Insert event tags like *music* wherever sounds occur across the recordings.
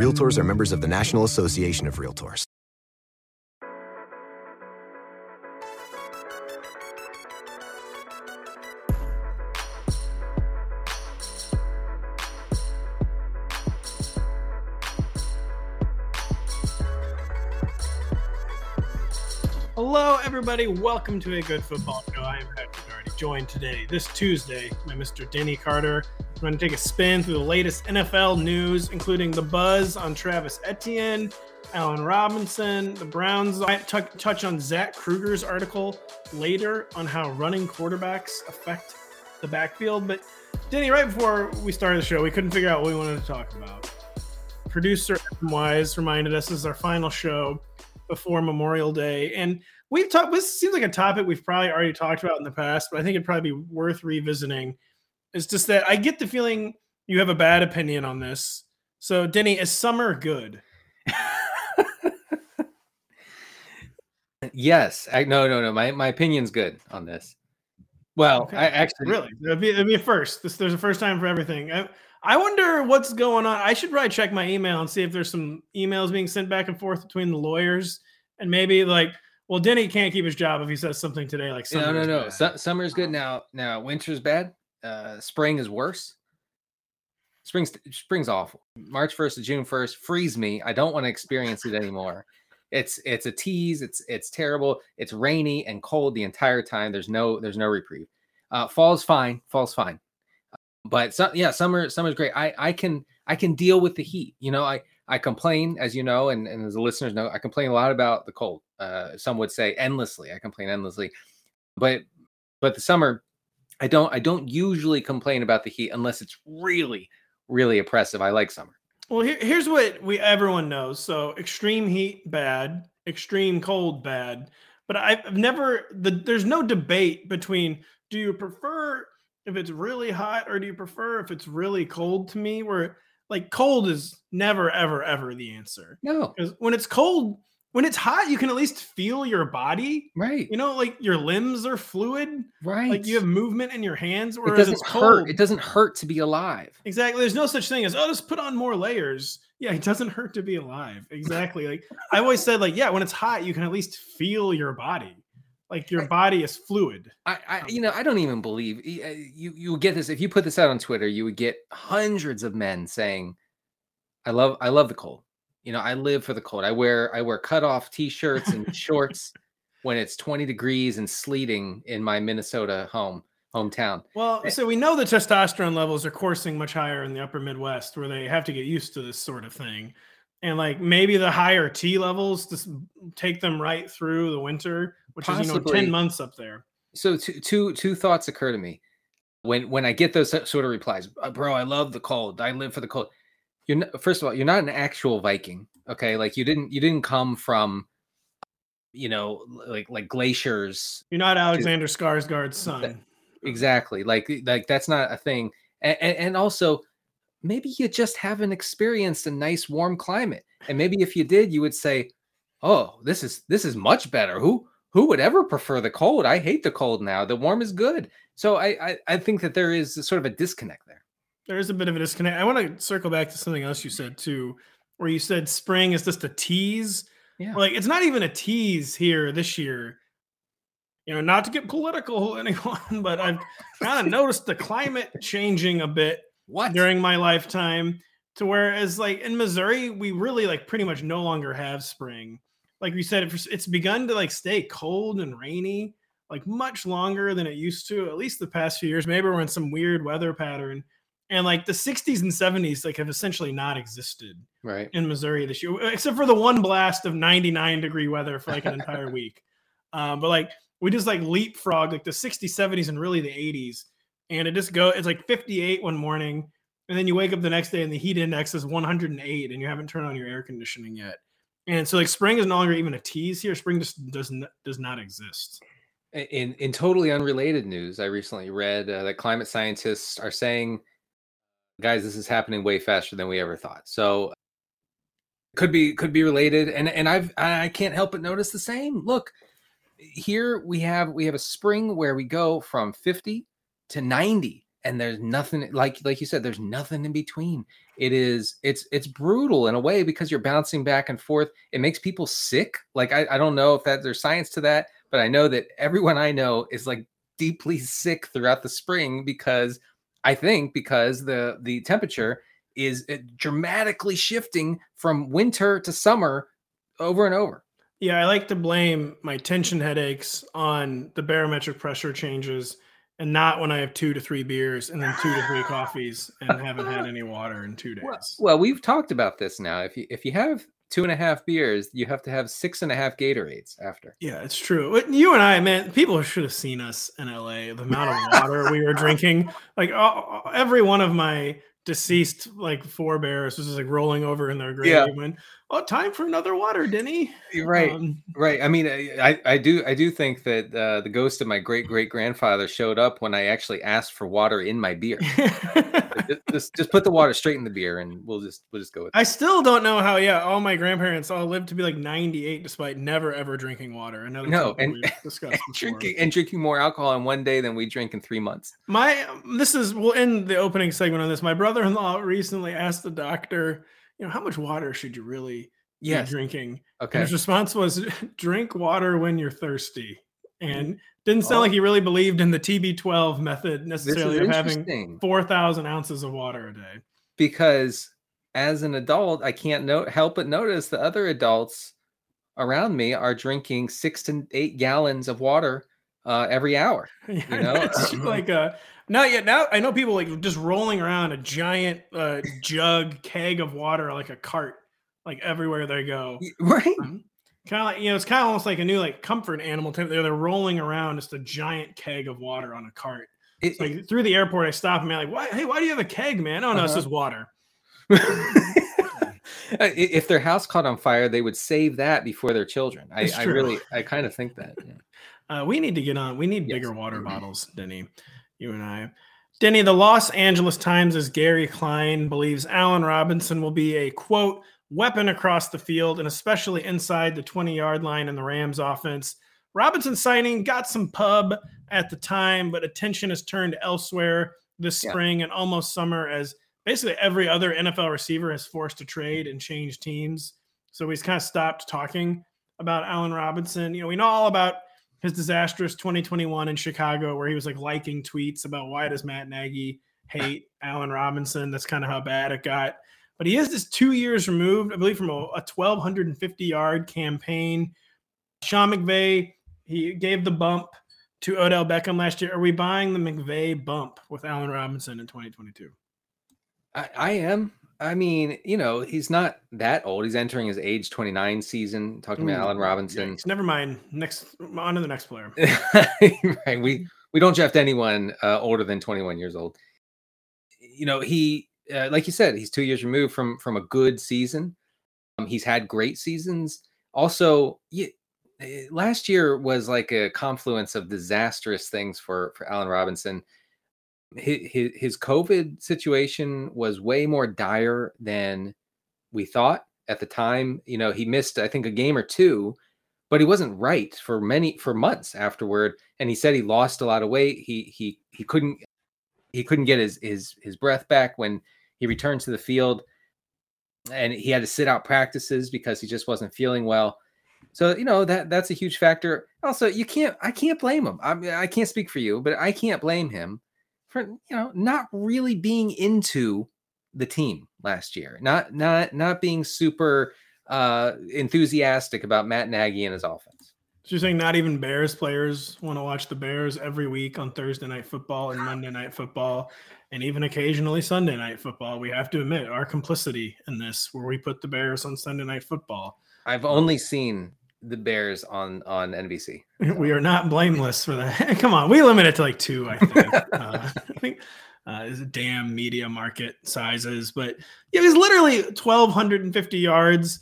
Realtors are members of the National Association of Realtors. Hello, everybody. Welcome to a good football show. I am Patrick joined today, this Tuesday, by Mr. Denny Carter. I'm going to take a spin through the latest NFL news, including the buzz on Travis Etienne, Allen Robinson, the Browns. I t- touch on Zach Krueger's article later on how running quarterbacks affect the backfield. But Denny, right before we started the show, we couldn't figure out what we wanted to talk about. Producer Wise reminded us this is our final show before Memorial Day. And we've talked, this seems like a topic we've probably already talked about in the past, but I think it'd probably be worth revisiting. It's just that I get the feeling you have a bad opinion on this. So, Denny, is summer good? *laughs* yes. I no no no. My my opinion's good on this. Well, Okay. I actually Really? It'd be, it'd be a first. This, there's a first time for everything. I, I wonder what's going on. I should probably check my email and see if there's some emails being sent back and forth between the lawyers and maybe like, well, Denny can't keep his job if he says something today like no no no. Su- summer's good now. Now winter's bad. Uh, spring is worse. Spring's spring's awful. March first to June first frees me. I don't want to experience it anymore. It's it's a tease. It's it's terrible. It's rainy and cold the entire time. There's no there's no reprieve. Uh, fall's fine. Fall's fine. But so, yeah, summer summer's great. I I can I can deal with the heat. You know, I I complain as you know, and, and as the listeners know, I complain a lot about the cold. Uh, some would say endlessly. I complain endlessly, but but the summer, I don't I don't usually complain about the heat unless it's really really oppressive. I like summer. Well, here, here's what we everyone knows. So extreme heat bad, extreme cold bad. But I've never the there's no debate between do you prefer if it's really hot or do you prefer if it's really cold to me where like cold is never ever ever the answer. No, Cuz when it's cold, when it's hot you can at least feel your body. right, You know like your limbs are fluid, right. like you have movement in your hands it doesn't it's hurt. cold. It doesn't hurt to be alive. Exactly. There's no such thing as oh, just put on more layers. Yeah, it doesn't hurt to be alive. Exactly. Like I always said, like yeah, when it's hot, you can at least feel your body. Like your body is fluid. I, I you know I don't even believe uh, you you would get this if you put this out on Twitter you would get hundreds of men saying I love I love the cold you know I live for the cold. I wear I wear cutoff t-shirts and *laughs* shorts when it's 20 degrees and sleeting in my Minnesota home hometown. Well, so we know the testosterone levels are coursing much higher in the upper Midwest, where they have to get used to this sort of thing, and like maybe the higher T levels just take them right through the winter, which is you know ten months up there. so two two two thoughts occur to me. When when I get those sort of replies "Uh, bro I love the cold. I live for the cold you're not, first of all you're not an actual Viking okay? Like you didn't you didn't come from you know like like glaciers You're not Alexander Skarsgård's son. exactly like like that's not a thing. And, and also maybe you just haven't experienced a nice warm climate and maybe if you did you would say oh this is this is much better. Who who would ever prefer the cold? I hate the cold now. The warm is good. So i i, I think that there is sort of a disconnect there is a bit of a disconnect. I want to circle back to something else you said too, where you said spring is just a tease. yeah Like it's not even a tease here this year. You know, not to get political, *laughs* anyone, but I've kind of noticed the climate changing a bit what during my lifetime. to whereas like in Missouri, we really like pretty much no longer have spring. Like we said, it's begun to like stay cold and rainy like much longer than it used to, at least the past few years. Maybe we're in some weird weather pattern. And like the 60s and 70s, like have essentially not existed right in Missouri this year, except for the one blast of 99 degree weather for like an entire *laughs* week. Um, but like we just like leapfrog like the 60s, 70s, and really the 80s. And it just go, it's like 58 one morning. And then you wake up the next day and the heat index is 108 and you haven't turned on your air conditioning yet. And so like spring is no longer even a tease here. Spring just does not does not exist. In in totally unrelated news, I recently read uh, that climate scientists are saying, guys, this is happening way faster than we ever thought. So could be could be related, and and I've I can't help but notice the same. Look, here we have we have a spring where we go from 50 to 90 and there's nothing like like you said there's nothing in between it is it's it's brutal in a way because you're bouncing back and forth it makes people sick like i, I don't know if that there's science to that but i know that everyone i know is like deeply sick throughout the spring because i think because the the temperature is uh, dramatically shifting from winter to summer over and over yeah i like to blame my tension headaches on the barometric pressure changes and not when I have two to three beers and then two to three *laughs* coffees and haven't had any water in two days. Well, well, we've talked about this now. If you if you have two and a half beers, you have to have six and a half Gatorades after. Yeah, it's true. You and I, man, people should have seen us in LA. The amount of water we were drinking, like uh, uh, every one of my deceased like forebears was just like rolling over in their grave yeah. when oh time for another water denny. Right. Um, right. I mean i i do i do think that uh, the ghost of my great great grandfather showed up when i actually asked for water in my beer. *laughs* Just, just put the water straight in the beer and we'll just we'll just go with i still don't know how yeah all my grandparents all lived to be like 98 despite never ever drinking water. Another no and, *laughs* and drinking and drinking more alcohol in one day than we drink in three months. My this is we'll end the opening segment on this. My brother-in-law recently asked the doctor you know how much water should you really yes. be drinking okay and his response was *laughs* drink water when you're thirsty and mm-hmm. didn't sound oh. like he really believed in the TB12 method necessarily of having 4,000 ounces of water a day. Because as an adult, I can't no- help but notice the other adults around me are drinking six to eight gallons of water uh, every hour. *laughs* You know, like a not yet. Now I know people like just rolling around a giant uh, jug keg of water like a cart, like everywhere they go. Right. Um, Kind of like you know, it's kind of almost like a new like comfort animal type. They're, they're rolling around just a giant keg of water on a cart. It, like it, through the airport, I stop and I'm like, "Why? Hey, why do you have a keg, man? Oh no, uh-huh. it's just water." *laughs* if their house caught on fire, they would save that before their children. I, I really, I kind of think that. Yeah. Uh, we need to get on. We need yes. bigger water bottles, Denny. You and I. Denny, the Los Angeles Times' is Gary Klein believes Allen Robinson will be a quote weapon across the field and especially inside the 20 yard line in the Rams offense. Robinson signing got some pub at the time, but attention has turned elsewhere this yeah. spring and almost summer as basically every other NFL receiver has forced to trade and change teams. So he's kind of stopped talking about Allen Robinson. You know, we know all about his disastrous 2021 in Chicago where he was like liking tweets about why does Matt Nagy hate *laughs* Allen Robinson? That's kind of how bad it got but he is just two years removed, I believe, from a, a 1,250 yard campaign. Sean McVay, he gave the bump to Odell Beckham last year. Are we buying the McVay bump with Allen Robinson in 2022? I, I am. I mean, you know, he's not that old. He's entering his age 29 season. Talking about Allen Robinson. Yikes. Never mind. Next, on to the next player. *laughs* right. We we don't draft anyone uh, older than 21 years old. You know, he uh, like you said, he's two years removed from from a good season. Um, he's had great seasons. Also, yeah, eh, last year was like a confluence of disastrous things for for Allen Robinson. His, his, COVID situation was way more dire than we thought at the time. You know, he missed I think a game or two, but he wasn't right for many for months afterward. And he said he lost a lot of weight. He he he couldn't he couldn't get his his his breath back when he returned to the field and he had to sit out practices because he just wasn't feeling well. So you know that that's a huge factor. Also, you can't I can't blame him. I mean, I can't speak for you, but I can't blame him for you know not really being into the team last year. Not not not being super uh, enthusiastic about Matt Nagy and his offense. So you're saying not even Bears players want to watch the Bears every week on Thursday night football and Monday night football, and even occasionally Sunday night football. We have to admit our complicity in this, where we put the Bears on Sunday night football. I've only seen the Bears on on NBC. *laughs* We are not blameless for that. *laughs* Come on, we limit it to like two. I think. *laughs* uh, I think uh, is a damn media market sizes, but yeah, it was literally 1,250 yards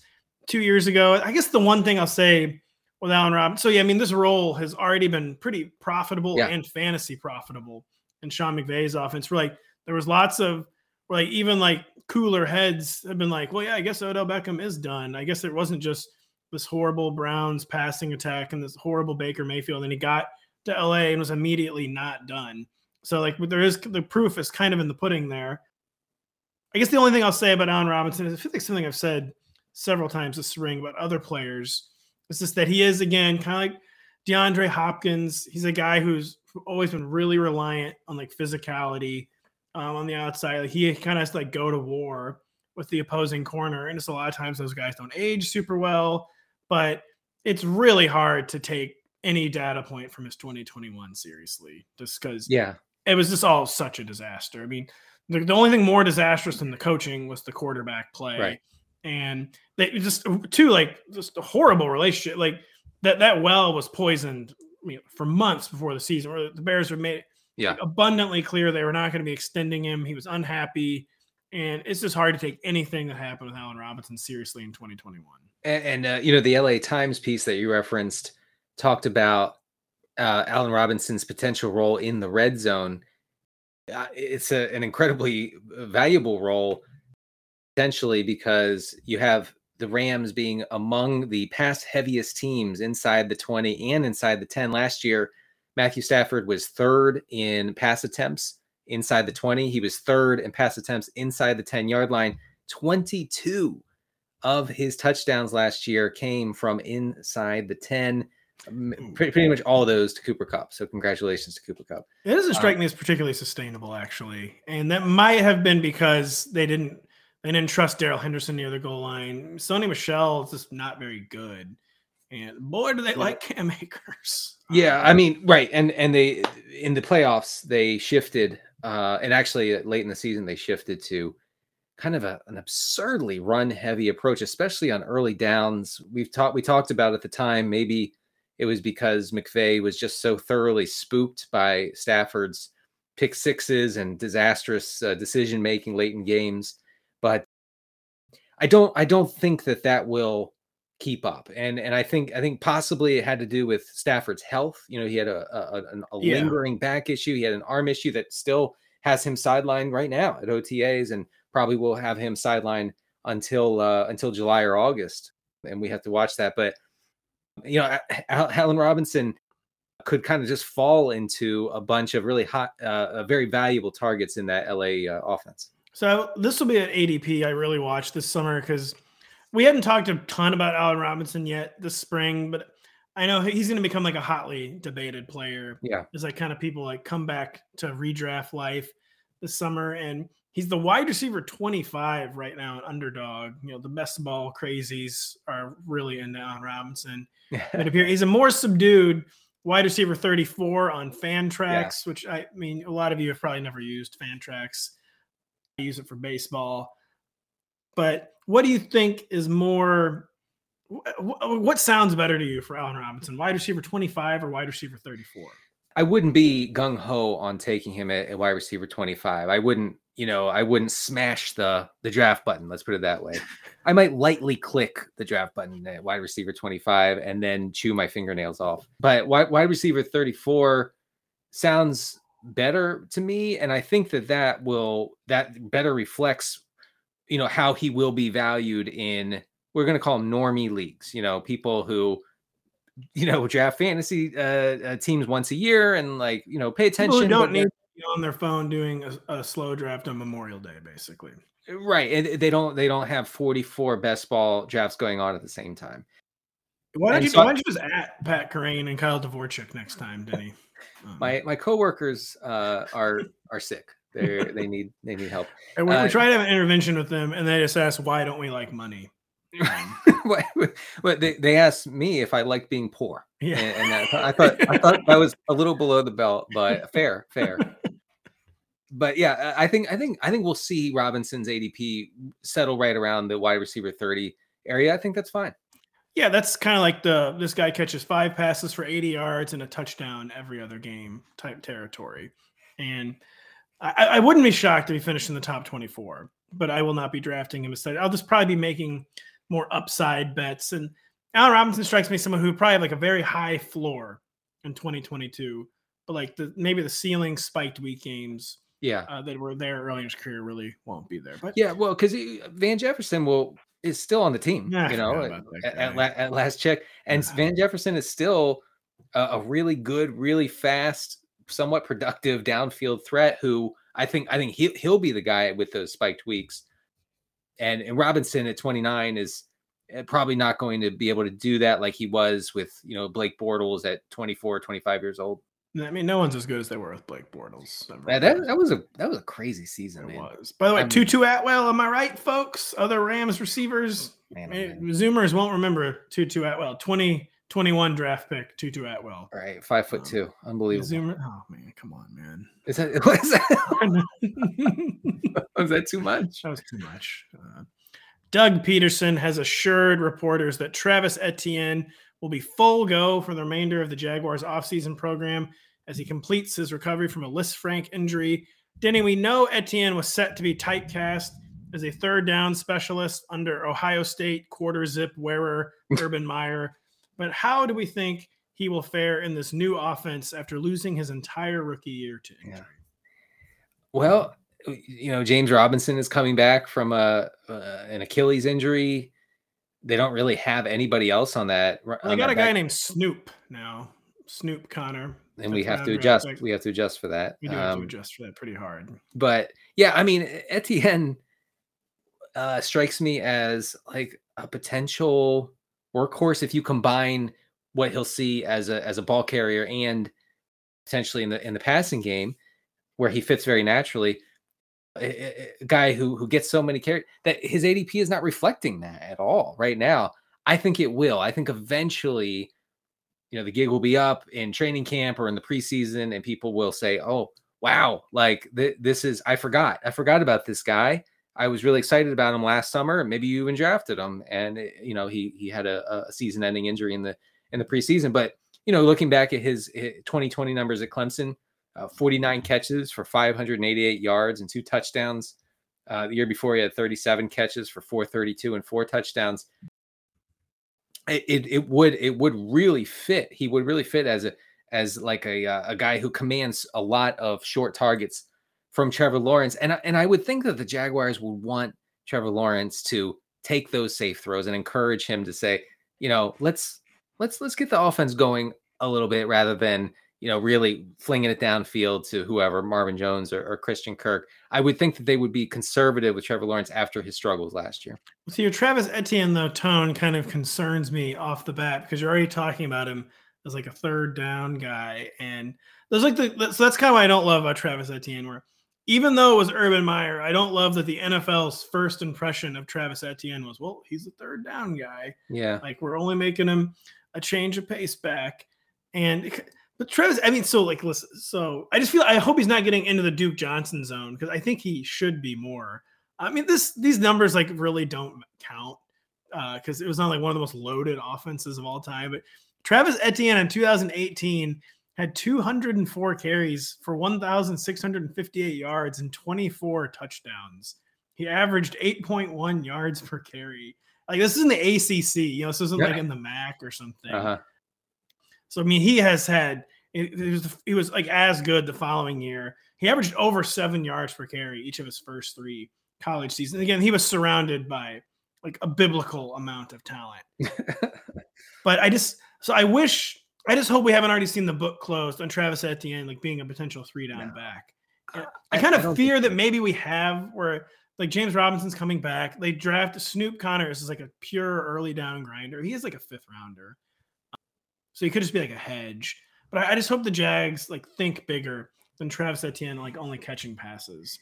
two years ago. I guess the one thing I'll say with Allen Robinson. So yeah, I mean this role has already been pretty profitable Yeah. and fantasy profitable in Sean McVay's offense. Where like there was lots of like even like cooler heads have been like, well, yeah, I guess Odell Beckham is done. I guess it wasn't just this horrible Browns passing attack and this horrible Baker Mayfield, and he got to LA and was immediately not done. So like there is the proof is kind of in the pudding there. I guess the only thing I'll say about Allen Robinson is I feel like something I've said several times this spring about other players. It's just that he is again kind of like DeAndre Hopkins. He's a guy who's always been really reliant on like physicality um, on the outside. Like he kind of has to like go to war with the opposing corner, and it's a lot of times those guys don't age super well. But it's really hard to take any data point from his 2021 seriously, just because Yeah, it was just all such a disaster. I mean, the, the only thing more disastrous than the coaching was the quarterback play. Right. And they just two like just a horrible relationship. Like that that well was poisoned I mean, for months before the season. Where the Bears were made Yeah. abundantly clear they were not going to be extending him. He was unhappy, and it's just hard to take anything that happened with Allen Robinson seriously in 2021. And, uh, you know the LA Times piece that you referenced talked about uh, Allen Robinson's potential role in the red zone. Uh, it's a, an incredibly valuable role, potentially because you have the Rams being among the pass heaviest teams inside the 20 and inside the 10 last year. Matthew Stafford was third in pass attempts inside the 20. He was third in pass attempts inside the 10 yard line. 22 of his touchdowns last year came from inside the 10. Pretty, pretty much all of those to Cooper Kupp. So congratulations to Cooper Kupp. It doesn't strike me as particularly sustainable, actually, and that might have been because they didn't they didn't trust Darrell Henderson near the goal line. Sony Michel is just not very good, and boy, do they like *laughs* Cam Akers. Yeah, Um, I mean, right, and and they in the playoffs they shifted, uh, and actually uh, late in the season they shifted to kind of a, an absurdly run heavy approach, especially on early downs. We've talked we talked about at the time maybe it was because McVay was just so thoroughly spooked by Stafford's pick sixes and disastrous uh, decision making late in games, but I don't I don't think that that will keep up. And and I think I think possibly it had to do with Stafford's health. You know, he had a a, a- Yeah. lingering back issue. He had an arm issue that still has him sidelined right now at OTAs, and probably will have him sidelined until uh, until July or August. And we have to watch that. But you know, Al- Allen Robinson could kind of just fall into a bunch of really hot, uh, uh, very valuable targets in that LA uh, offense. So this will be an ADP I really watched this summer because we hadn't talked a ton about Allen Robinson yet this spring, but I know he's going to become like a hotly debated player. Yeah. as like kind of people like come back to redraft life this summer, and he's the wide receiver 25 right now, an underdog. You know, the best ball crazies are really into Allen Robinson. It appears *laughs* he's a more subdued wide receiver 34 on Fan Fantrax, which I mean, a lot of you have probably never used Fantrax. I use it for baseball. But what do you think is more? wh- wh- What sounds better to you for Allen Robinson, wide receiver 25 or wide receiver 34? I wouldn't be gung ho on taking him at, at wide receiver 25. I wouldn't, you know, I wouldn't smash the the draft button. Let's put it that way. *laughs* I might lightly click the draft button at wide receiver 25 and then chew my fingernails off. But wide, wide receiver 34 sounds better to me, and I think that that will that better reflects, you know, how he will be valued in. We're going to call them normie leagues. You know, people who you know draft fantasy uh, uh teams once a year and like you know pay attention People who don't need they're- to be on their phone doing a, a slow draft on Memorial Day, basically. right and they don't they don't have 44 best ball drafts going on at the same time Why don't you? so- why don't you just at Pat Kerrane and Kyle Dvorak next time, Denny? Um, my my coworkers uh are are sick They they need they need help. And we're, Uh, we're trying to have an intervention with them, and they just ask, "Why don't we like money?" *laughs* But they, they asked me if I liked being poor, Yeah, and, and that, I thought I thought that was a little below the belt, but *laughs* fair, fair. But yeah, I I think I think I think we'll see Robinson's ADP settle right around the wide receiver thirty area. I think that's fine. yeah, that's kind of like the this guy catches five passes for 80 yards and a touchdown every other game type territory, and I, I I wouldn't be shocked if he finished in the top 24, but I will not be drafting him instead. I'll just probably be making more upside bets. And Allen Robinson strikes me as someone who probably have like a very high floor in 2022, but like the maybe the ceiling spiked week games Yeah, uh, that were there early in his career really won't be there. But yeah. Well, because Van Jefferson will is still on the team. Yeah, I you know, at, at, la- at last check, and Yeah. Van Jefferson is still a, a really good, really fast, somewhat productive downfield threat. Who I think I think he he'll be the guy with those spiked weeks. And, and Robinson at 29 is uh, probably not going to be able to do that like he was with you know Blake Bortles at 24, 25 years old. I mean, no one's as good as they were with Blake Bortles. Never That, that, was. a that was a crazy season, It man. was. By the way, I'm- Tutu Atwell, am I right, folks? Other Rams receivers. Man, oh, eh, man. Zoomers won't remember Tutu Atwell. 2021 draft pick, Tutu Atwell. All right, five foot Um, two, unbelievable. Zoomer. Oh man, come on, man. Is that, *laughs* what is that? that *laughs* Was that too much? was too much. Uh, Doug Pederson has assured reporters that Travis Etienne will be full go for the remainder of the Jaguars offseason program as he completes his recovery from a Lisfranc injury. Denny, we know Etienne was set to be typecast as a third down specialist under Ohio State quarter zip wearer *laughs* Urban Meyer. But how do we think he will fare in this new offense after losing his entire rookie year to Yeah. injury? Well, you know, James Robinson is coming back from a uh, an Achilles injury. They don't really have anybody else on that. Well, they got a guy back- named Snoop now. Snoop Conner. And we have to adjust. We have to adjust for that. We do have to Um, adjust for that pretty hard. but yeah, I mean, Etienne uh, strikes me as like a potential workhorse if you combine what he'll see as a as a ball carrier and potentially in the in the passing game where he fits very naturally. A, a- a guy who who gets so many carries that his ADP is not reflecting that at all right now. I think it will. I think eventually, you know, the gig will be up in training camp or in the preseason, and people will say, "Oh, wow, like th- this is I forgot. I forgot about this guy. I was really excited about him last summer. Maybe you even drafted him, and eh, you know he he had a, a season-ending injury in the in the preseason. But you know, looking back at his, his 2020 numbers at Clemson, uh, 49 catches for 588 yards and two touchdowns. Uh, the year before, he had 37 catches for 432 and four touchdowns. It, it would it would really fit. He would really fit as a as like a uh, a guy who commands a lot of short targets from Trevor Lawrence. And and I would think that the Jaguars would want Trevor Lawrence to take those safe throws and encourage him to say, you know, let's let's let's get the offense going a little bit rather than you know really flinging it downfield to whoever Marvin Jones or, or Christian Kirk. I would think that they would be conservative with Trevor Lawrence after his struggles last year. So your Travis Etienne though tone kind of concerns me off the bat because you're already talking about him as like a third down guy, and there's like the so that's kind of why I don't love about Travis Etienne. Where even though it was Urban Meyer, I don't love that the NFL's first impression of Travis Etienne was, well, he's a third down guy. Yeah, Like we're only making him a change of pace back, and it- but Travis, I mean, so like listen, so I just feel I hope he's not getting into the Duke Johnson zone because I think he should be more. I mean, this these numbers like really don't count because it was not like one of the most loaded offenses of all time. But Travis Etienne in 2018 had 204 carries for 1,658 yards and 24 touchdowns. He averaged 8.1 yards per carry. Like this is in the ACC, you know, this isn't like in the MAC or something. uh-huh. So I mean, he has had it, it was he was like as good the following year. He averaged over seven yards per carry each of his first three college seasons. Again, he was surrounded by like a biblical amount of talent. *laughs* but I just so I wish I just hope we haven't already seen the book closed on Travis Etienne like being a potential three down No. back. I- I kind I of don't fear that maybe we have where like James Robinson's coming back. They draft Snoop Conners as like a pure early down grinder. He is like a fifth rounder. So he could just be like a hedge. But I, I just hope the Jags like think bigger than Travis Etienne, like only catching passes.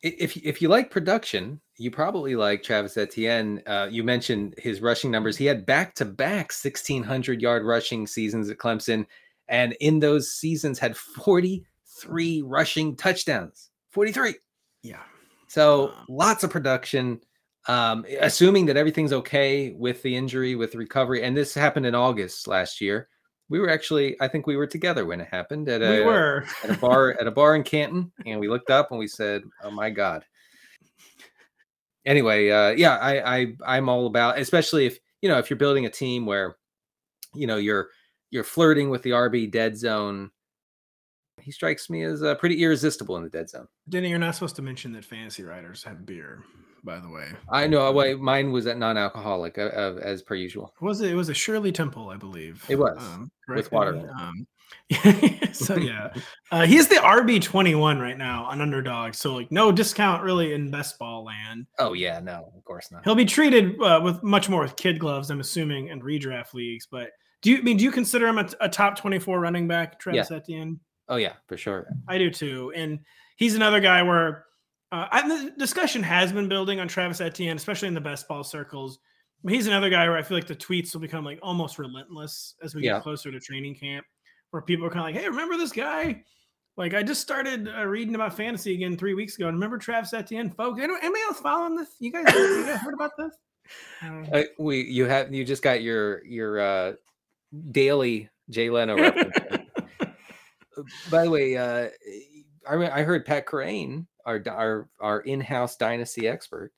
If if you like production, you probably like Travis Etienne. Uh, you mentioned his rushing numbers. He had back to back 1600 yard rushing seasons at Clemson, and in those seasons had 43 rushing touchdowns. 43. Yeah. So Um, lots of production. Um, assuming that everything's okay with the injury, with the recovery, and this happened in August last year. We were actually, I think we were together when it happened at a, we were. at a bar at a bar in Canton, and we looked up and we said, "Oh my god." Anyway, uh, yeah, I, I I'm all about, especially if you know if you're building a team where you know you're you're flirting with the RB dead zone. He strikes me as uh, pretty irresistible in the dead zone. Denny, you're not supposed to mention that fantasy writers have beer, by the way. I know. Wait, mine was at non-alcoholic, uh, uh, as per usual. Was it? It was a Shirley Temple, I believe. It was, correct, with water Denny? in it. Um, *laughs* so yeah, *laughs* uh, he's the RB twenty one right now on underdog. So like no discount really in best ball land. Oh yeah, no, of course not. He'll be treated uh, with much more with kid gloves, I'm assuming, in redraft leagues. But do you I mean do you consider him a, a top twenty four running back, Travis Etienne? Oh yeah, for sure. I do too. And he's another guy where uh, I, the discussion has been building on Travis Etienne, especially in the best ball circles. But he's another guy where I feel like the tweets will become like almost relentless as we Yeah. get closer to training camp, where people are kind of like, "Hey, remember this guy? Like, I just started uh, reading about fantasy again three weeks ago. And remember Travis Etienne, folks? Anyone, anybody else following this? You guys, you guys heard about this? Um, *laughs* Uh, we you have you just got your your uh, daily Jay Leno *laughs* reference. Uh, By the way, uh, I I heard Pat Kerrane, our our our in-house dynasty expert,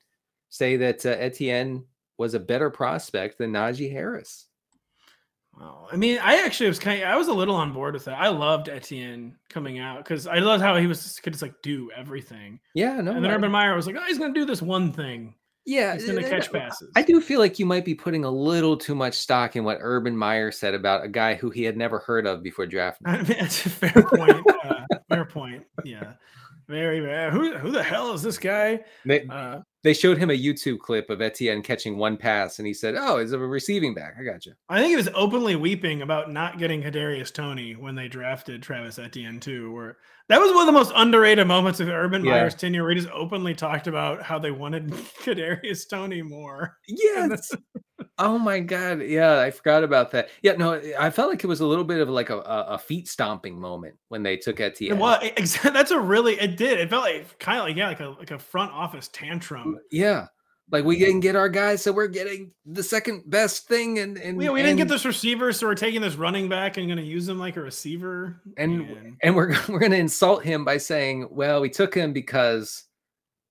say that uh, Etienne was a better prospect than Najee Harris. Well, I mean, I actually was kind of, I was a little on board with that. I loved Etienne coming out because I loved how he was could just like do everything. Yeah, no, and then I- Urban Meyer was like, oh, he's going to do this one thing. yeah, He's going to catch uh, passes. I do feel like you might be putting a little too much stock in what Urban Meyer said about a guy who he had never heard of before drafting. I *laughs* mean, that's a fair point. Uh, fair point. Yeah. Very, very. Who, who the hell is this guy? Uh, they showed him a YouTube clip of Etienne catching one pass, and he said, "Oh, he's a receiving back. I got you." I think he was openly weeping about not getting Kadarius Toney when they drafted Travis Etienne too. Where that was one of the most underrated moments of Urban Yeah. Meyer's tenure. Where he just openly talked about how they wanted *laughs* Kadarius Toney more. Yeah. Oh my god. Yeah, I forgot about that. Yeah, no, I felt like it was a little bit of like a, a, a feet stomping moment when they took Etienne. Well. *laughs* That's a really it did. It felt like kind of like yeah, like a like a front office tantrum. Yeah. Like we didn't get our guys, so we're getting the second best thing, and and We, we didn't get this receiver, so we're taking this running back and going to use him like a receiver. and and we're *laughs* we're gonna insult him by saying, well, we took him because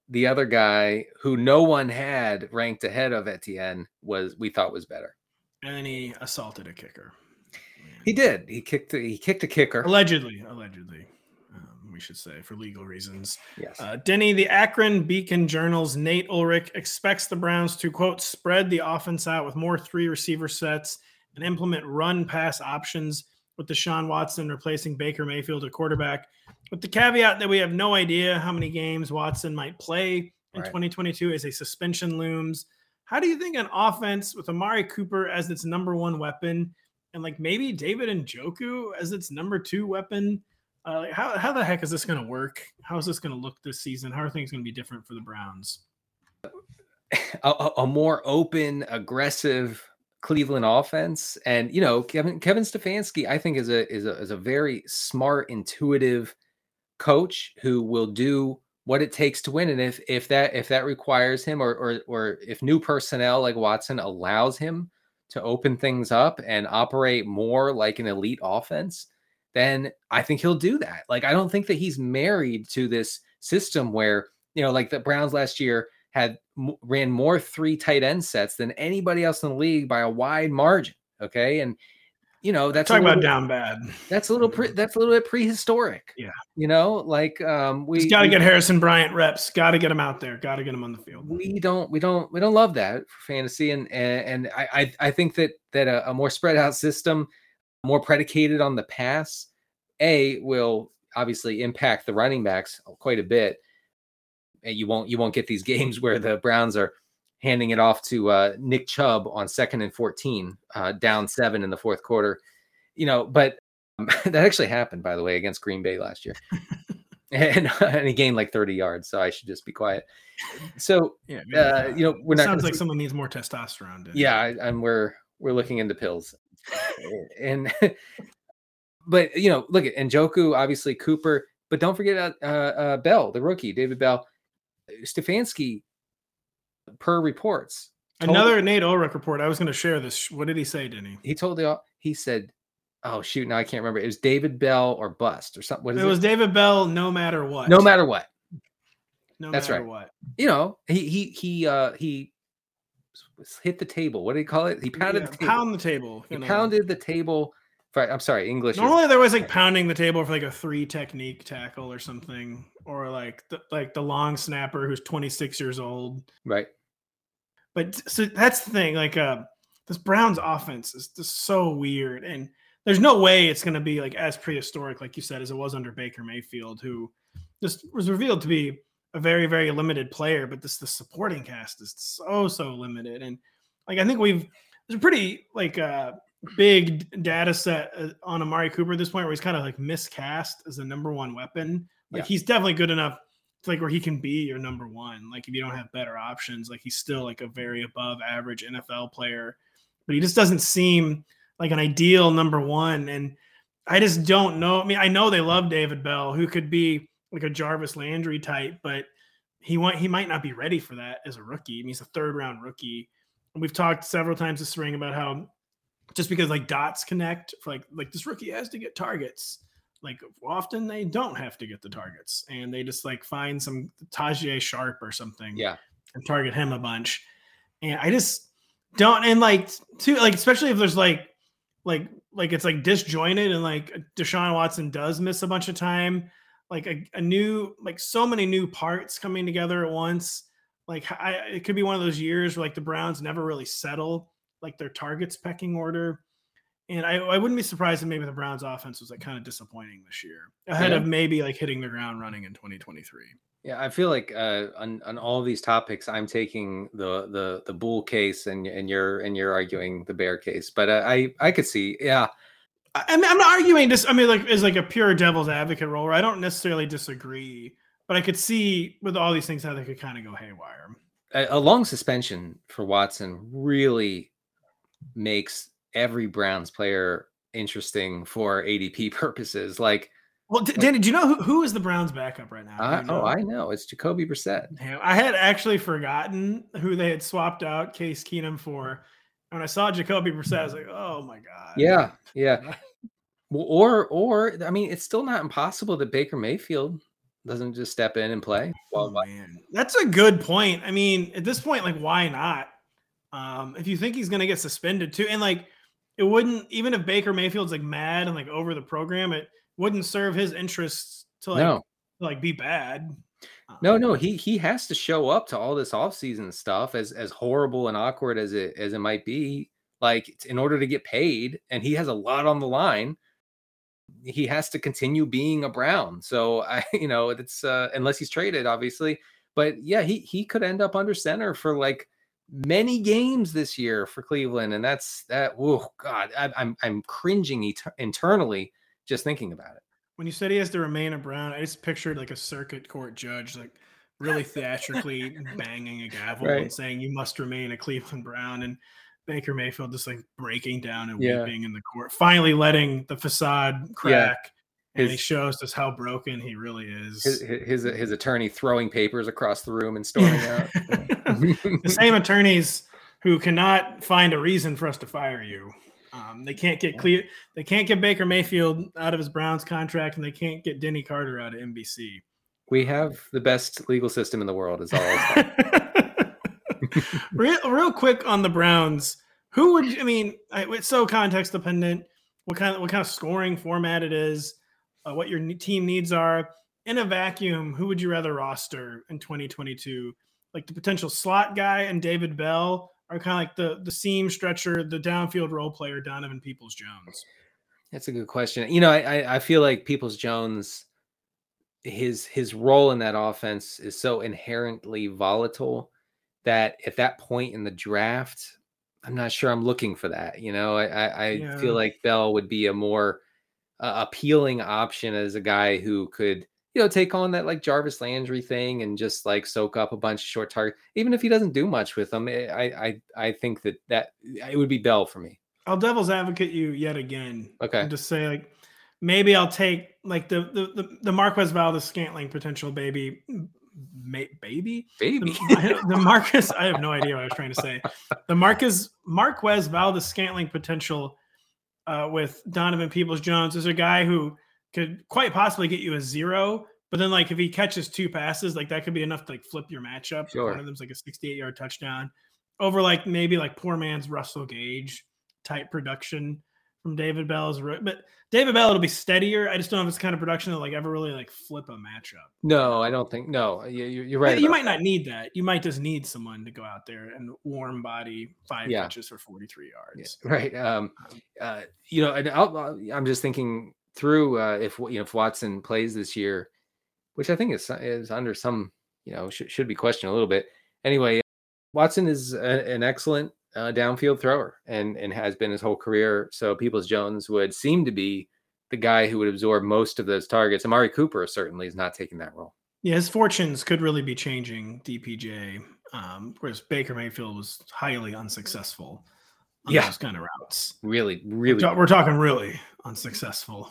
the other guy who no one had ranked ahead of Etienne was we thought was better. and then he assaulted a kicker. He did. He kicked. He kicked a kicker. Allegedly, allegedly, um, we should say for legal reasons. Yes. Uh, Denny, the Akron Beacon Journal's Nate Ulrich expects the Browns to quote spread the offense out with more three receiver sets and implement run pass options with Deshaun Watson replacing Baker Mayfield at quarterback, with the caveat that we have no idea how many games Watson might play in Right. 2022 as a suspension looms. How do you think an offense with Amari Cooper as its number one weapon and like maybe David Njoku as its number two weapon? Uh, like, how, how the heck is this going to work? How is this going to look this season? How are things going to be different for the Browns? *laughs* a, a- more open, aggressive Cleveland offense, and you know Kevin Kevin Stefanski, I think is a is a is a very smart, intuitive coach who will do what it takes to win. And if if that if that requires him, or or or if new personnel like Watson allows him to open things up and operate more like an elite offense, then I think he'll do that. Like I don't think that he's married to this system where you know, like the Browns last year had ran more three tight end sets than anybody else in the league by a wide margin. Okay, and you know that's a Talk about little- down bad. That's a little pre- that's a little bit prehistoric. Yeah. you know, like um, we got to get Harrison Bryant reps. Got to get him out there. Got to get him on the field. we don't we don't we don't love that for fantasy and and, and I, I I think that that a, a more spread out system more predicated on the pass a will obviously impact the running backs quite a bit and you won't you won't get these *laughs* games where the Browns are handing it off to uh, Nick Chubb on second and 14 uh, down seven in the fourth quarter you know but *laughs* that actually happened, by the way, against Green Bay last year. *laughs* and, and he gained like 30 yards, so I should just be quiet. So, Yeah, uh, you know, we're not sounds like someone needs more testosterone. Yeah, I, I'm we're we're looking into pills, and *laughs* but you know, look at Njoku, obviously Cooper, but don't forget uh, uh, uh, Bell, the rookie, David Bell, Stefanski. Per reports, told- Another Nate Ulrich report. I was going to share this. What did he say, Denny? he told the he said, "Oh shoot, now I can't remember. It was David Bell or bust or something. What is It it? was David Bell. No matter what. no matter what, No that's matter right. what. you know, he he he uh he hit the table. What do you call it? He pounded Yeah, the table. pound the table. he know. pounded the table. For, I'm sorry, English. is- Normally, there was like pounding the table for like a three technique tackle or something, or like the, like the long snapper who's 26 years old. right. But so that's the thing. Like, uh, this Browns offense is just so weird, and there's no way it's going to be like as prehistoric, like you said, as it was under Baker Mayfield, who just was revealed to be a very, very limited player. But this the supporting cast is so so limited, and like I think we've there's a pretty like uh big data set uh, on Amari Cooper at this point where he's kind of like miscast as the number one weapon. Like Yeah. he's definitely good enough to like where he can be your number one. Like if you don't have better options, like he's still like a very above average NFL player, but he just doesn't seem like an ideal number one. And I just don't know. I mean, I know they love David Bell, who could be like a Jarvis Landry type, but he want he might not be ready for that as a rookie. I mean, he's a third round rookie. And we've talked several times this spring about how just because like dots connect like like this rookie has to get targets like often they don't have to get the targets and they just like find some Tajae Sharpe or something Yeah. and target him a bunch. And I just don't and like too like especially if there's like like like it's like disjointed and like Deshaun Watson does miss a bunch of time, like a, a new like so many new parts coming together at once. Like I, it could be one of those years where like the Browns never really settle like their targets pecking order. And I, I wouldn't be surprised if maybe the Browns offense was like kind of disappointing this year, ahead Yeah. of maybe like hitting the ground running in 2023. Yeah, I feel like uh, on on all these topics, I'm taking the the the bull case, and and you're and you're arguing the bear case. But uh, I I could see, yeah, I mean, I'm not arguing this. I mean, like, as like a pure devil's advocate role, where I don't necessarily disagree, but I could see with all these things how they could kind of go haywire. a, a long suspension for Watson really makes every Browns player interesting for ADP *laughs* purposes. Like, Well, D- Danny, do you know who, who is the Browns' backup right now? I, oh, I know it's Jacoby Brissett. Damn, I had actually forgotten who they had swapped out Case Keenum for. And when I saw Jacoby Brissett, I was like, "Oh my god!" Yeah, yeah. *laughs* Or or I mean, it's still not impossible that Baker Mayfield doesn't just step in and play. Oh Well, man, that's a good point. I mean, at this point, like, why not? Um, if you think he's gonna get suspended too, and like, it wouldn't even if Baker Mayfield's like mad and like over the program, it wouldn't serve his interests to like no, to, like be bad. No, Um, no. He he has to show up to all this offseason stuff as as horrible and awkward as it as it might be. Like in order to get paid, and he has a lot on the line. He has to continue being a Brown. So I, *laughs* you know, it's uh, unless he's traded, obviously. But yeah, he he could end up under center for like many games this year for Cleveland, and that's that. Oh God, I, I'm I'm cringing et- internally just thinking about it. When you said he has to remain a Brown, I just pictured like a circuit court judge, like really theatrically *laughs* banging a gavel and saying, "You must remain a Cleveland Brown." And Baker Mayfield just like breaking down and Yeah. weeping in the court, finally letting the facade crack. And he shows us how broken he really is. His, his uh, his attorny throwing papers across the room and *laughs* storming out. the same attorneys who cannot find a reason for us to fire you. Um, they can't get clear. They can't get Baker Mayfield out of his Browns contract, and they can't get Denny Carter out of NBC. we have the best legal system in the world. Is all. *laughs* Real, real quick on the Browns. Who would you, I mean? I- It's so context dependent. What kind of what kind of scoring format it is, uh, what your team needs are. In a vacuum, who would you rather roster in 2022? Like the potential slot guy and David Bell, or kind of like the the seam stretcher, the downfield role player Donovan Peoples Jones. That's a good question. You know, I I, I feel like Peoples Jones, his his role in that offense is so inherently volatile that at that point in the draft, I'm not sure I'm looking for that. You know, I I, I Yeah. feel like Bell would be a more uh, appealing option as a guy who could you know take on that like Jarvis Landry thing and just like soak up a bunch of short targets. Even if he doesn't do much with them, eh, I I I think that that it would be Bell for me. I'll devil's advocate you yet again. Okay. And just say like maybe I'll take like the the the, the Marquez Valdes Scantling potential baby ma- baby Baby. *laughs* the, the Marcus I have no idea what I was trying to say. The Marcus Marquez Valdes Scantling potential uh, with Donovan Peoples Jones is a guy who could quite possibly get you a zero. But then, like, if he catches two passes, like that could be enough to like flip your matchup. Sure. One of them's like a 68 yard touchdown over like maybe like poor man's Russell Gage type production from David Bell's. But David Bell, it'll be steadier. I just don't know if it's kind of production that like ever really like flip a matchup. No, I don't think. No, you, you- you're right. you might not need that. You might just need someone to go out there and warm body five Yeah. catches for 43 yards. Yeah, right. Um, uh, you know, and I'll- I'm just thinking through uh, if you know if Watson plays this year, which I think is is under some you know should should be questioned a little bit. Anyway, Watson is a, an excellent uh, downfield thrower and and has been his whole career. So Peoples Jones would seem to be the guy who would absorb most of those targets. Amari Cooper certainly is not taking that role. Yeah, his fortunes could really be changing DPJ, um, whereas Baker Mayfield was highly unsuccessful on Yeah. those kind of routes. Really, We're, really. ta- we're talking really unsuccessful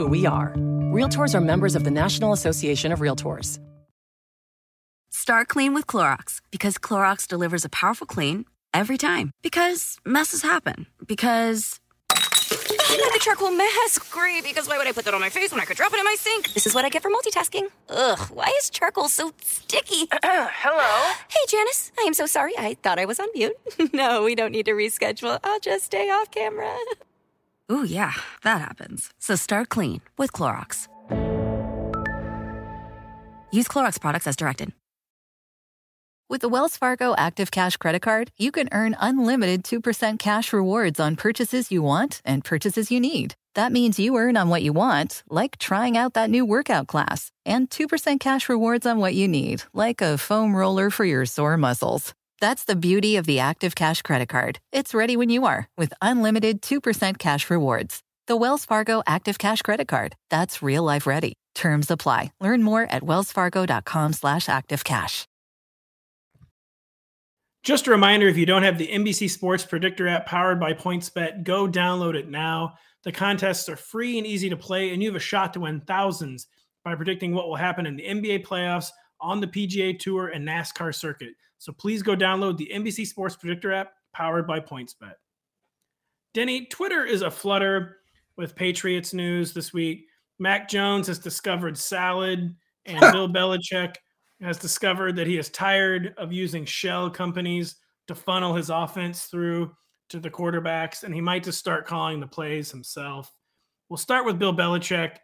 who we are. Realtors are members of the National Association of Realtors. Start clean with Clorox because Clorox delivers a powerful clean every time. Because messes happen. Because. I the charcoal mask. Great, because why would I put that on my face when I could drop it in my sink? This is what I get for multitasking. Ugh, why is charcoal so sticky? *clears throat* Hello? Hey, Janice. I am so sorry. I thought I was on mute. *laughs* no, we don't need to reschedule. I'll just stay off camera. *laughs* Ooh, yeah, that happens. So start clean with Clorox. Use Clorox products as directed. With the Wells Fargo Active Cash Credit Card, you can earn unlimited 2% cash rewards on purchases you want and purchases you need. That means you earn on what you want, like trying out that new workout class, and 2% cash rewards on what you need, like a foam roller for your sore muscles. That's the beauty of the Active Cash Credit Card. It's ready when you are with unlimited 2% cash rewards. The Wells Fargo Active Cash Credit Card. That's real life ready. Terms apply. Learn more at wellsfargo.com slash activecash. Just a reminder if you don't have the NBC Sports Predictor app powered by PointsBet, go download it now. The contests are free and easy to play, and you have a shot to win thousands by predicting what will happen in the NBA playoffs, on the PGA Tour, and NASCAR circuit. So please go download the NBC Sports Predictor app powered by PointsBet. Denny, Twitter is a flutter with Patriots news this week. Mac Jones has discovered salad, and *laughs* Bill Belichick has discovered that he is tired of using shell companies to funnel his offense through to the quarterbacks, and he might just start calling the plays himself. We'll start with Bill Belichick.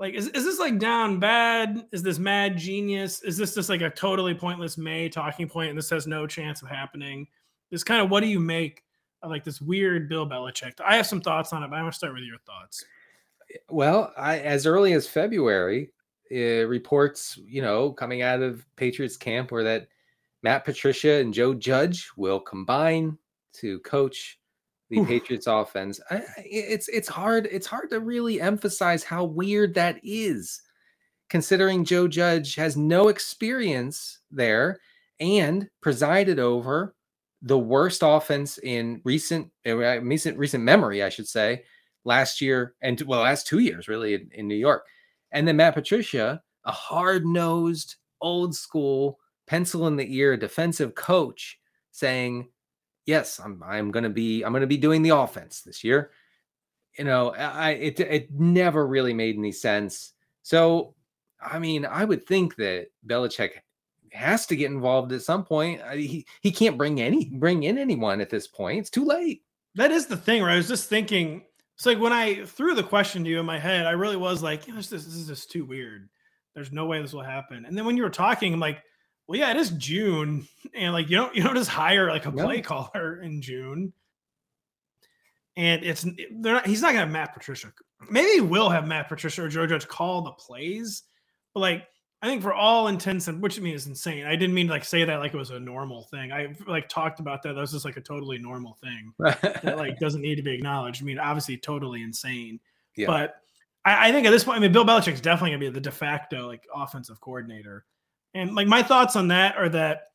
Like, is, is this like down bad? Is this mad genius? Is this just like a totally pointless May talking point and this has no chance of happening? This kind of what do you make of like this weird Bill Belichick? I have some thoughts on it, but I'm gonna start with your thoughts. Well, I, as early as February, uh, reports, you know, coming out of Patriots camp were that Matt Patricia and Joe Judge will combine to coach the Oof. Patriots offense. I, it's it's hard it's hard to really emphasize how weird that is, considering Joe Judge has no experience there and presided over the worst offense in recent uh, recent recent memory, I should say, last year and well, last two years really in, in New York. And then Matt Patricia, a hard nosed, old school, pencil in the ear defensive coach, saying, "Yes, I'm I'm to be I'm to be doing the offense this year." You know, I it it never really made any sense. So, I mean, I would think that Belichick has to get involved at some point. I- He he can't bring any bring in anyone at this point. It's too late. That is the thing, right? I was just thinking It's like when I threw the question to you in my head, I really was like, this, this is just too weird. There's no way this will happen. And then when you were talking, I'm like, well, yeah, it is June, and like you don't you don't just hire like a play caller in June. And it's they're not. He's not gonna have Matt Patricia. Maybe he will have Matt Patricia or Joe Judge call the plays, but like I think for all intents and which I mean is insane. I didn't mean to like say that like it was a normal thing. I like talked about that. That was just like a totally normal thing *laughs* that like doesn't need to be acknowledged. I mean, obviously, totally insane. Yeah. But I, I think at this point, I mean, Bill Belichick's definitely gonna be the de facto like offensive coordinator. And like my thoughts on that are that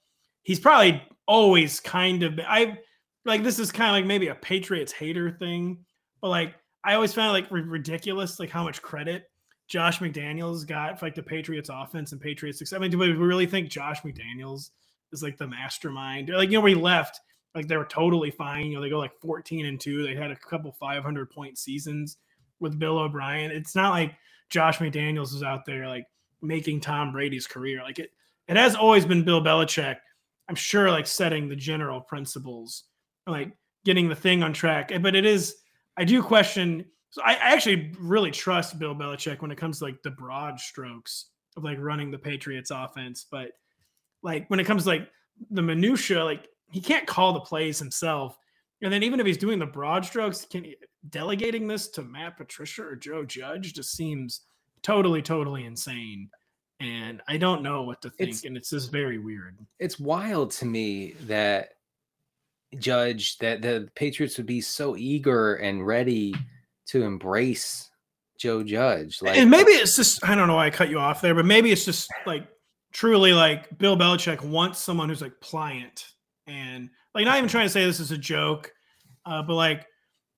he's probably always kind of I like this is kind of like maybe a Patriots hater thing, but like I always found it like ridiculous like how much credit Josh McDaniels got for like the Patriots offense and Patriots success. I mean, do we really think Josh McDaniels is like the mastermind? Like, you know, we left, like they were totally fine. You know, they go like 14 and 2. They had a couple 500 point seasons with Bill O'Brien. It's not like Josh McDaniels is out there like making Tom Brady's career. Like it, it has always been Bill Belichick. I'm sure like setting the general principles, like getting the thing on track. Eh, but it is, I do question. So I, I actually really trust Bill Belichick when it comes to like the broad strokes of like running the Patriots offense. But like when it comes to like the minutia, like he can't call the plays himself. And then even if he's doing the broad strokes, can he, delegating this to Matt Patricia or Joe Judge just seems totally, totally insane. And I don't know what to think. It's- and it's just very weird. it's wild to me that Judge that the Patriots would be so eager and ready to embrace Joe Judge. Like and maybe it's just I don't know why I cut you off there, but maybe it's just like truly like Bill Belichick wants someone who's like pliant and like not even trying to say this is a joke, uh, but like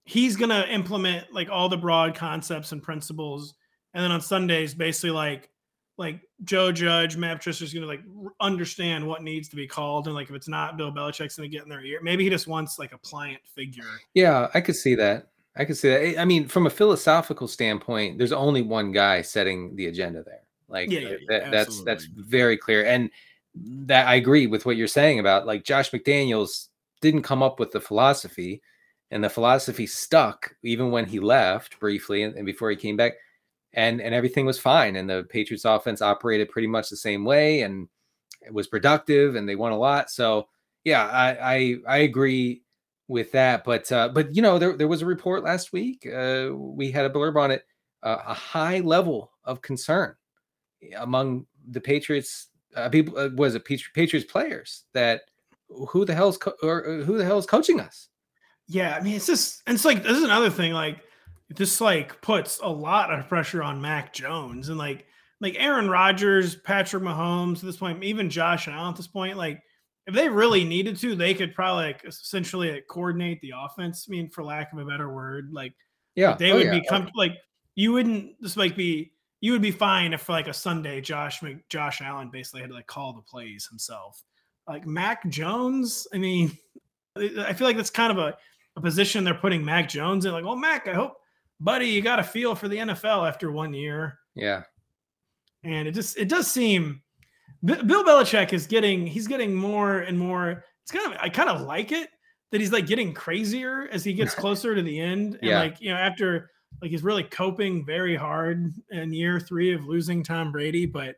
he's gonna implement like all the broad concepts and principles, and then on Sundays basically like like Joe Judge, Matt Patricia's gonna like understand what needs to be called, and like if it's not, Bill Belichick's gonna get in their ear. Maybe he just wants like a pliant figure. Yeah, I could see that. I could see that. I- I mean, from a philosophical standpoint, there's only one guy setting the agenda there. Like Yeah, yeah, uh, yeah, that's that's very clear. And that I agree with what you're saying about like Josh McDaniels didn't come up with the philosophy, and the philosophy stuck even when he left briefly and, and before he came back, and and everything was fine. And the Patriots offense operated pretty much the same way, and it was productive, and they won a lot. So yeah, I I, I agree with that. But uh, but you know, there there was a report last week. Uh, we had a blurb on it. Uh, a high level of concern among the Patriots uh, people. Uh, was it Patri- Patriots players that who the hell's co- or uh, who the hell is coaching us? Yeah, I mean, it's just, it's like, this is another thing. Like, this like puts a lot of pressure on Mac Jones and like, like Aaron Rodgers, Patrick Mahomes at this point, even Josh Allen at this point. Like, if they really needed to, they could probably like essentially like, coordinate the offense. I mean, for lack of a better word, like Yeah, they oh, would yeah. be comfortable. Like, you wouldn't just like be, you would be fine if for like a Sunday, Josh Mc- Josh Allen basically had to like call the plays himself. Like Mac Jones, I mean, *laughs* I feel like that's kind of a, a position they're putting Mac Jones in. Like, well, Mac, I hope, buddy, you got a feel for the NFL after one year, yeah. and it just it does seem B- Bill Belichick is getting he's getting more and more. It's kind of I kind of like it that he's like getting crazier as he gets *laughs* closer to the end, and Yeah. like you know after like he's really coping very hard in year three of losing Tom Brady, but.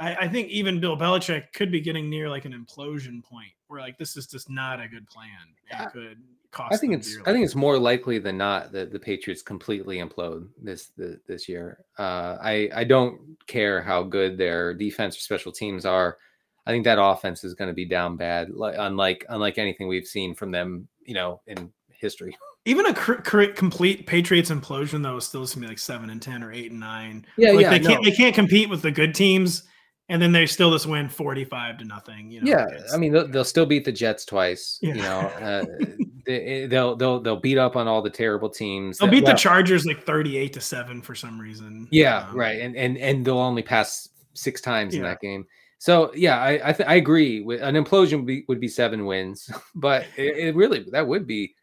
I, I think even Bill Belichick could be getting near like an implosion point where like this is just not a good plan. It Yeah. could cost. I think it's I think it's more likely than not that the Patriots completely implode this this, this year. Uh, I I don't care how good their defense or special teams are. I think that offense is going to be down bad, like unlike unlike anything we've seen from them, you know, in history. *laughs* even a cr- cr- complete Patriots implosion though is still going to be like seven and ten or eight and nine. Yeah, like yeah, They can't no. they can't compete with the good teams, and then they still just win forty five to nothing. You know, yeah, it's- I mean they'll, they'll still beat the Jets twice. Yeah. You know, uh, *laughs* they, they'll they'll they'll beat up on all the terrible teams. they'll that- beat well, the Chargers like thirty eight to seven for some reason. Yeah, Um, right, and and and they'll only pass six times in that game. So yeah, I I, th- I agree. With an implosion would be, would be seven wins, *laughs* but it, it really that would be,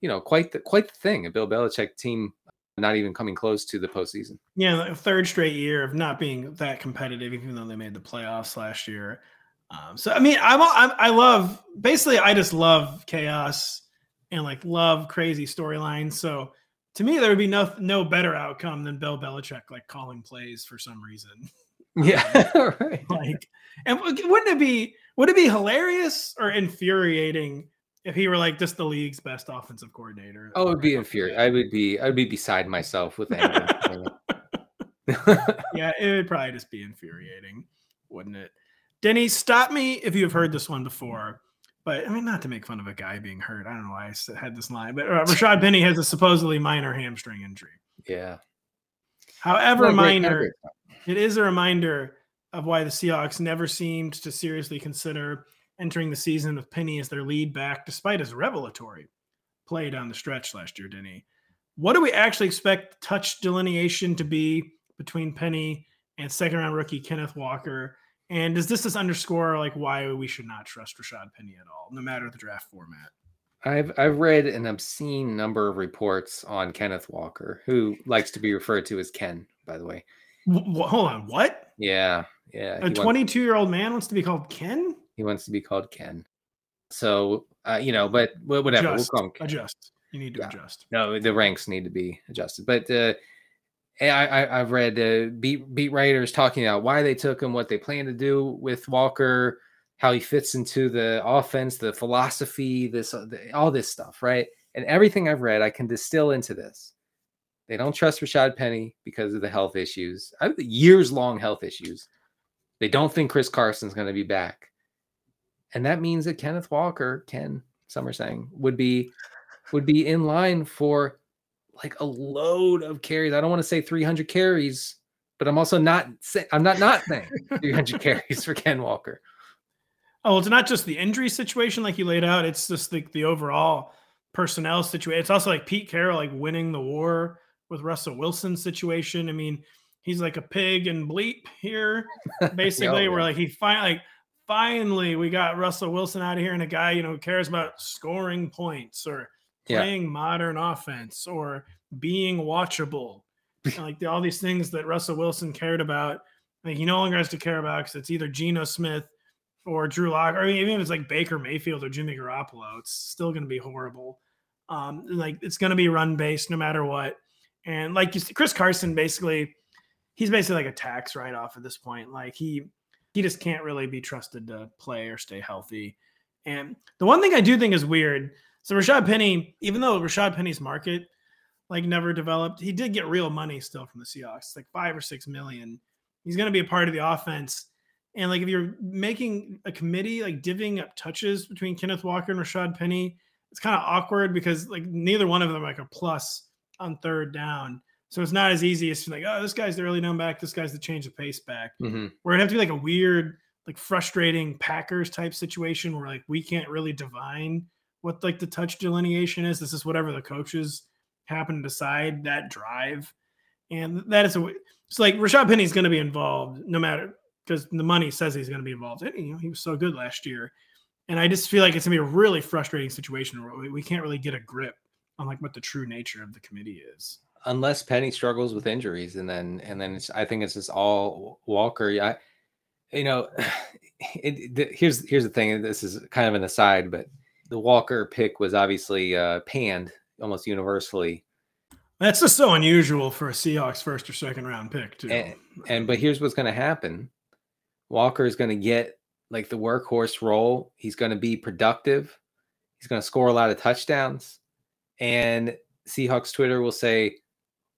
you know, quite the quite the thing. A Bill Belichick team not even coming close to the postseason. Yeah, like a third straight year of not being that competitive, even though they made the playoffs last year. Um, so I mean, I'm, I'm I love basically I just love chaos and like love crazy storylines. So to me, there would be no no better outcome than Bill Belichick like calling plays for some reason. *laughs* Yeah, *laughs* *laughs* right. like, and wouldn't it be would it be hilarious or infuriating if he were like just the league's best offensive coordinator? Oh, it would be infuriating. I would be I would be beside myself with *laughs* anger. *laughs* yeah, it would probably just be infuriating, wouldn't it? Denny, stop me if you've heard this one before. But I mean, not to make fun of a guy being hurt. I don't know why I had this line, but uh, Rashad Penny has a supposedly minor hamstring injury. Yeah. However, minor, it is a reminder of why the Seahawks never seemed to seriously consider entering the season with Penny as their lead back, despite his revelatory play down the stretch last year, Denny. What do we actually expect touch delineation to be between Penny and second round rookie Kenneth Walker? And does this just underscore like why we should not trust Rashad Penny at all, no matter the draft format? I've I've read an obscene number of reports on Kenneth Walker, who likes to be referred to as Ken, by the way. W- hold on, what? Yeah, yeah. A 22 year old man wants to be called Ken. He wants to be called Ken. So uh, you know, but whatever. Adjust. We'll call him Ken. Adjust. You need to Yeah. adjust. No, the ranks need to be adjusted. But uh, I, I, I've read uh, beat beat writers talking about why they took him, what they plan to do with Walker, how he fits into the offense, the philosophy, this uh, the, all this stuff, right? And everything I've read, I can distill into this. They don't trust Rashad Penny because of the health issues, years long health issues. They don't think Chris Carson's going to be back, and that means that Kenneth Walker, Ken, some are saying, would be would be in line for like a load of carries. I don't want to say 300 carries, but I'm also not say, I'm not not saying 300 carries for Ken Walker. Oh, well, it's not just the injury situation like you laid out. It's just the, the overall personnel situation. It's also like Pete Carroll like winning the war with Russell Wilson situation. I mean, he's like a pig and bleep here, *laughs* oh, basically, Yeah, where yeah. like he finally like finally we got Russell Wilson out of here and a guy, you know, who cares about scoring points or Yeah. playing modern offense or being watchable. *laughs* Like the, all these things that Russell Wilson cared about, like he no longer has to care about because it's either Geno Smith or Drew Lock, or even if it's like Baker Mayfield or Jimmy Garoppolo, it's still going to be horrible. Um, like it's going to be run based no matter what. And like you see, Chris Carson, basically, he's basically like a tax write off at this point. Like he he just can't really be trusted to play or stay healthy. And the one thing I do think is weird. So Rashad Penny, even though Rashad Penny's market like never developed, he did get real money still from the Seahawks, like five or six million. He's going to be a part of the offense. And like if you're making a committee, like divvying up touches between Kenneth Walker and Rashad Penny, it's kind of awkward because like neither one of them like a plus on third down. So it's not as easy as like, oh, this guy's the early down back, this guy's the change of pace back. Mhm. Where it'd have to be like a weird, like frustrating Packers type situation where like we can't really divine what like the touch delineation is. This is whatever the coaches happen to decide that drive. And that is a it's like Rashad Penny's going to be involved no matter because the money says he's going to be involved. And, you know, he was so good last year. And I just feel like it's going to be a really frustrating situation where we, we can't really get a grip on like what the true nature of the committee is. Unless Penny struggles with injuries, and then and then it's I think it's just all Walker. I, you know, *sighs* it, the, here's here's the thing. This is kind of an aside, but the Walker pick was obviously uh, panned almost universally. That's just so unusual for a Seahawks first or second round pick, too. And, and but here's what's going to happen. Walker is going to get like the workhorse role. He's going to be productive. He's going to score a lot of touchdowns. And Seahawks Twitter will say,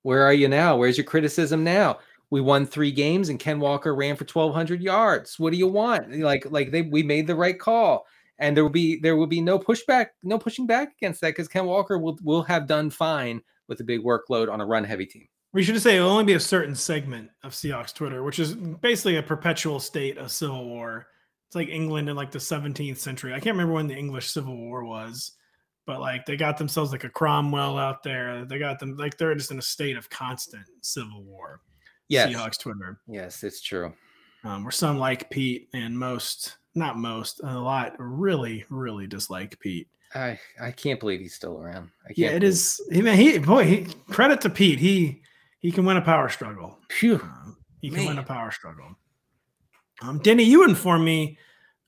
"Where are you now? Where's your criticism now? We won 3 games and Ken Walker ran for 1200 yards. What do you want? Like like they we made the right call." And there will be there will be no pushback, no pushing back against that because Ken Walker will will have done fine with a big workload on a run heavy team. We should say it'll only be a certain segment of Seahawks Twitter, which is basically a perpetual state of civil war. It's like England in like the 17th century. I can't remember when the English Civil War was, but like they got themselves like a Cromwell out there. They got them like they're just in a state of constant civil war. Yes. Seahawks Twitter, Yes, it's true. um, where some like Pete and most, not most, a lot really, really dislike Pete. I I can't believe he's still around. I can't Yeah, it is. He, man, he boy, he credit to Pete. He he can win a power struggle. Phew. Um, he can win a power struggle. Um, Denny, you informed me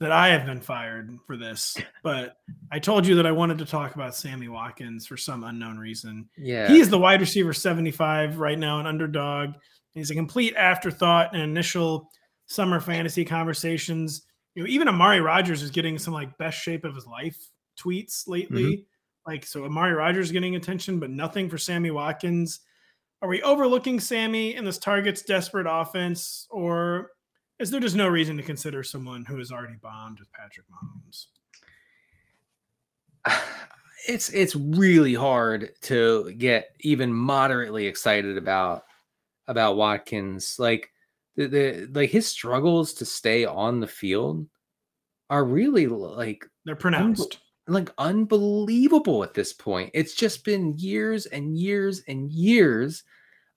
that I have been fired for this, but I told you that I wanted to talk about Sammy Watkins for some unknown reason. Yeah. He's the wide receiver 75 right now, an underdog. He's a complete afterthought in initial summer fantasy conversations. You know, even Amari Rodgers is getting some like best shape of his life tweets lately. Mm-hmm. Like, so Amari Rodgers getting attention, but nothing for Sammy Watkins. Are we overlooking Sammy in this target's desperate offense, or is there just no reason to consider someone who has already bombed with Patrick Mahomes? *sighs* It's it's really hard to get even moderately excited about about Watkins. Like the, the like his struggles to stay on the field are really like They're pronounced. like unbelievable at this point. It's just been years and years and years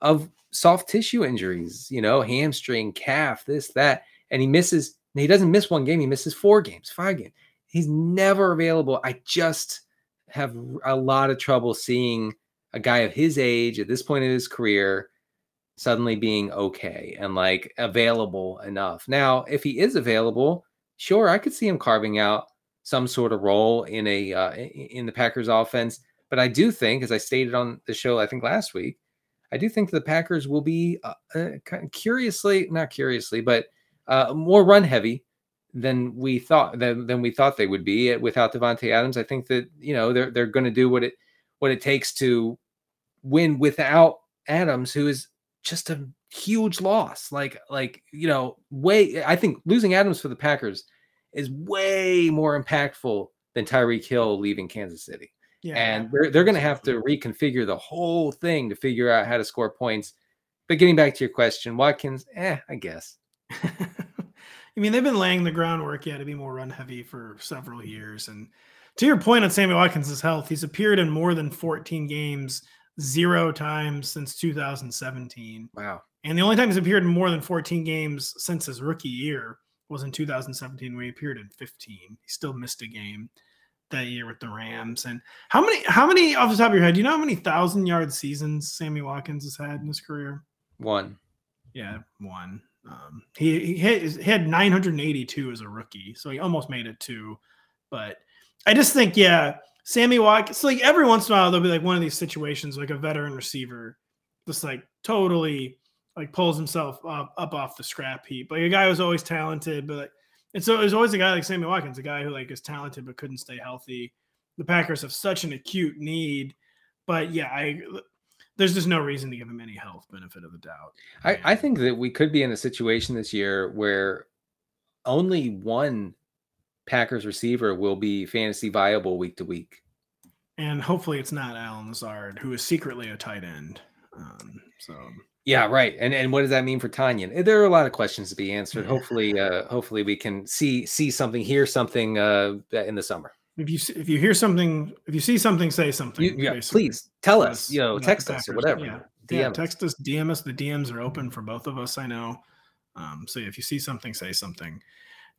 of soft tissue injuries, you know, hamstring, calf, this, that. And he misses, he doesn't miss one game, he misses four games, five games. He's never available. I just have a lot of trouble seeing a guy of his age at this point in his career suddenly being okay and like available enough. Now, if he is available, sure, I could see him carving out some sort of role in a uh, in the Packers offense. But I do think, as I stated on the show, I think last week, I do think the Packers will be uh, uh, kind of curiously, not curiously, but uh, more run heavy than we thought than, than we thought they would be without Davante Adams. I think that you know they're they're going to do what it what it takes to win without Adams, who is just a huge loss. Like like you know, way I think losing Adams for the Packers is way more impactful than Tyreek Hill leaving Kansas City. Yeah. And they're they're going to have to reconfigure the whole thing to figure out how to score points. But getting back to your question, Watkins, eh, I guess. *laughs* I mean, they've been laying the groundwork, yeah, to be more run heavy for several years. And to your point on Sammy Watkins' health, he's appeared in more than 14 games zero times since 2017. Wow. And the only time he's appeared in more than 14 games since his rookie year was in 2017 when he appeared in 15. He still missed a game that year with the Rams. And how many, how many off the top of your head, do you know how many thousand yard seasons Sammy Watkins has had in his career? One. Yeah, one. Um, he, he, had, he had 982 as a rookie, so he almost made it two. But I just think, yeah, Sammy Watkins. So like every once in a while, there'll be like one of these situations, like a veteran receiver, just like totally like pulls himself up, up off the scrap heap. Like a guy who's always talented, but like, and so there's always a guy like Sammy Watkins, a guy who like is talented but couldn't stay healthy. The Packers have such an acute need, but yeah, I there's just no reason to give him any health benefit of the doubt. I, I think that we could be in a situation this year where only one Packers receiver will be fantasy viable week to week. And hopefully it's not Allen Lazard, who is secretly a tight end. Um, so yeah, right. And and what does that mean for Tanyan? There are a lot of questions to be answered. Hopefully, uh, hopefully we can see see something, hear something uh, in the summer. If you if you hear something, if you see something, say something. You, yeah, please tell us. You know, text us or whatever. Yeah, yeah text us, DM us. The DMs are open for both of us. I know. Um, so if you see something, say something.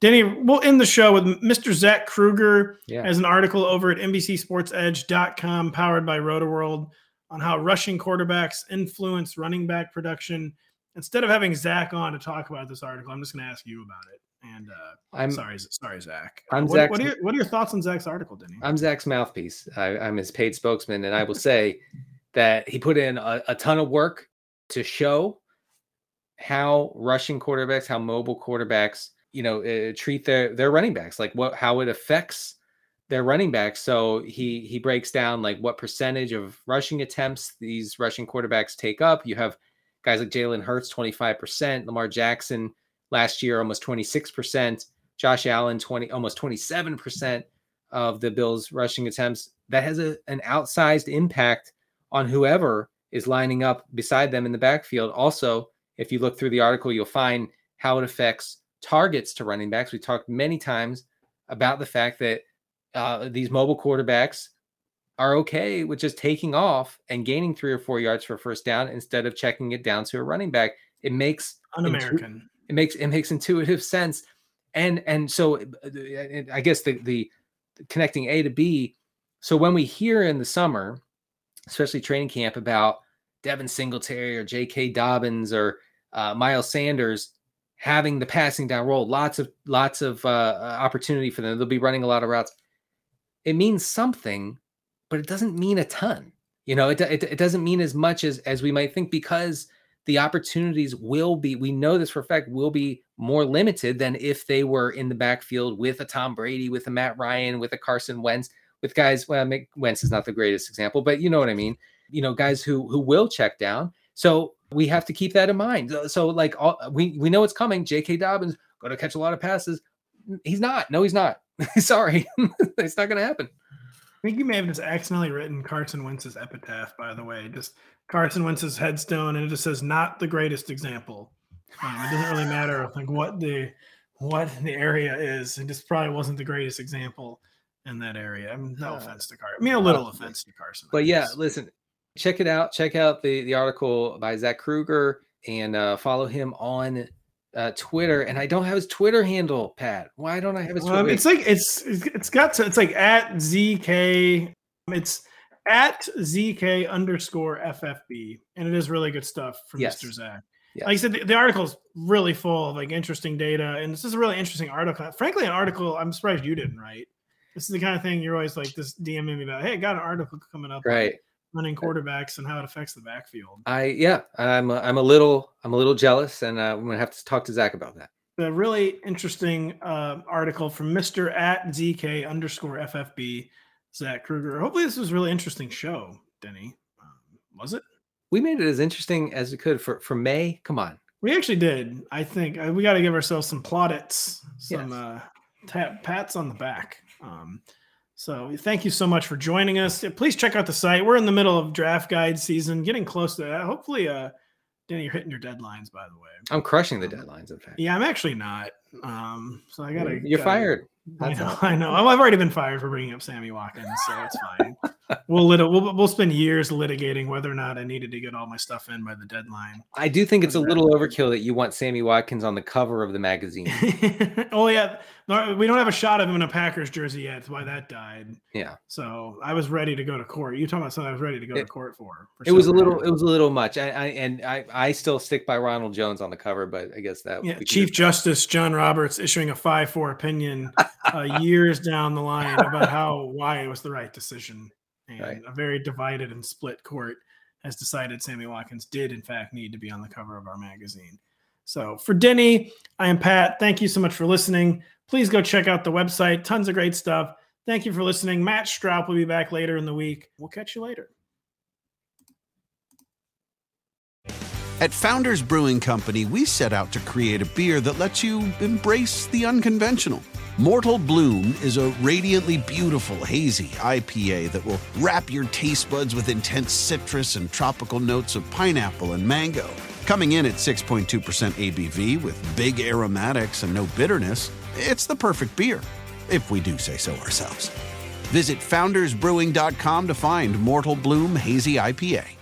Denny, we'll end the show with Mr. Zach Krueger yeah. as an article over at NBCSportsEdge.com, powered by RotoWorld, on how rushing quarterbacks influence running back production. Instead of having Zach on to talk about this article, I'm just going to ask you about it. And uh, I'm sorry, sorry, Zach. I'm what, Zach's, what, are your, what are your thoughts on Zach's article, Denny? I'm Zach's mouthpiece. I, am his paid spokesman, and I will say that he put in a, a ton of work to show how rushing quarterbacks, how mobile quarterbacks, you know, uh, treat their their running backs, like what how it affects their running backs. So he he breaks down like what percentage of rushing attempts these rushing quarterbacks take up. You have guys like Jalen Hurts, 25%, Lamar Jackson last year almost 26%, Josh Allen 20 almost 27% of the Bills rushing attempts. That has a, an outsized impact on whoever is lining up beside them in the backfield. Also, if you look through the article, you'll find how it affects targets to running backs. We talked many times about the fact that uh, these mobile quarterbacks are okay with just taking off and gaining three or four yards for first down instead of checking it down to a running back. It makes un-American. Intu- it makes it makes intuitive sense, and and so uh, I guess the the connecting A to B. So when we hear in the summer, especially training camp, about Devin Singletary or J.K. Dobbins or uh, Miles Sanders having the passing down role, lots of lots of uh, uh, opportunity for them. They'll be running a lot of routes. It means something, but it doesn't mean a ton. You know, it, it, it doesn't mean as much as as we might think because the opportunities will be. We know this for a fact will be more limited than if they were in the backfield with a Tom Brady, with a Matt Ryan, with a Carson Wentz, with guys. Well, Wentz is not the greatest example, but you know what I mean. You know, guys who who will check down. So we have to keep that in mind. Uh, so like all, we we know it's coming. J.K. Dobbins going to catch a lot of passes. He's not. No, he's not. *laughs* Sorry, *laughs* it's not going to happen. I think you may have just accidentally written Carson Wentz's epitaph. By the way, just Carson Wentz's headstone, and it just says "not the greatest example." Um, it doesn't really matter like what the what the area is. It just probably wasn't the greatest example in that area. I mean, no uh, offense to Carson. I mean, a little offense to Carson. But yeah, listen, check it out. Check out the the article by Zach Krueger and uh, follow him on uh, Twitter. And I don't have his Twitter handle, Pat. Why don't I have his? Twitter? Um, it's like it's it's got to, it's like at zk. It's at zk underscore ffb, and it is really good stuff from yes. Mr. Zach. Yes. Like I said, the, the article is really full of like interesting data, and this is a really interesting article. Frankly, an article I'm surprised you didn't write. This is the kind of thing you're always like this DMing me about. Hey, I got an article coming up. Right running quarterbacks and how it affects the backfield. I yeah, I'm a, I'm a little I'm a little jealous, and uh, I'm gonna have to talk to Zach about that. A really interesting uh, article from Mister at zk underscore ffb Zach Krueger. Hopefully, this was a really interesting show, Denny. Um, was it? We made it as interesting as we could for for May. Come on, we actually did. I think uh, we got to give ourselves some plaudits, some yes. uh, tap, pats on the back. Um, so thank you so much for joining us. Please check out the site. We're in the middle of draft guide season, getting close to that. Hopefully, uh, Danny, you're hitting your deadlines, by the way. I'm crushing the deadlines, in fact. Yeah, I'm actually not. Um, so I gotta. You're gotta, fired. That's I know. I know. I've already been fired for bringing up Sammy Watkins, so it's fine. *laughs* we'll, lit- we'll we'll spend years litigating whether or not I needed to get all my stuff in by the deadline. I do think it's a little overkill that you want Sammy Watkins on the cover of the magazine. *laughs* oh yeah, we don't have a shot of him in a Packers jersey yet. That's why that died. Yeah. So I was ready to go to court. You talking about something I was ready to go it, to court for? for it was a little. It was a little much. I, I and I I still stick by Ronald Jones on the cover, but I guess that yeah. Chief Justice John Roberts issuing a five four opinion uh, *laughs* years down the line about how why it was the right decision, and right. a very divided and split court has decided Sammy Watkins did in fact need to be on the cover of our magazine. So for Denny, I am Pat. Thank you so much for listening. Please go check out the website. Tons of great stuff. Thank you for listening. Matt Stroup will be back later in the week. We'll catch you later. At Founders Brewing Company, we set out to create a beer that lets you embrace the unconventional. Mortal Bloom is a radiantly beautiful, hazy IPA that will wrap your taste buds with intense citrus and tropical notes of pineapple and mango. Coming in at 6.2% ABV with big aromatics and no bitterness, it's the perfect beer, if we do say so ourselves. Visit foundersbrewing.com to find Mortal Bloom Hazy IPA.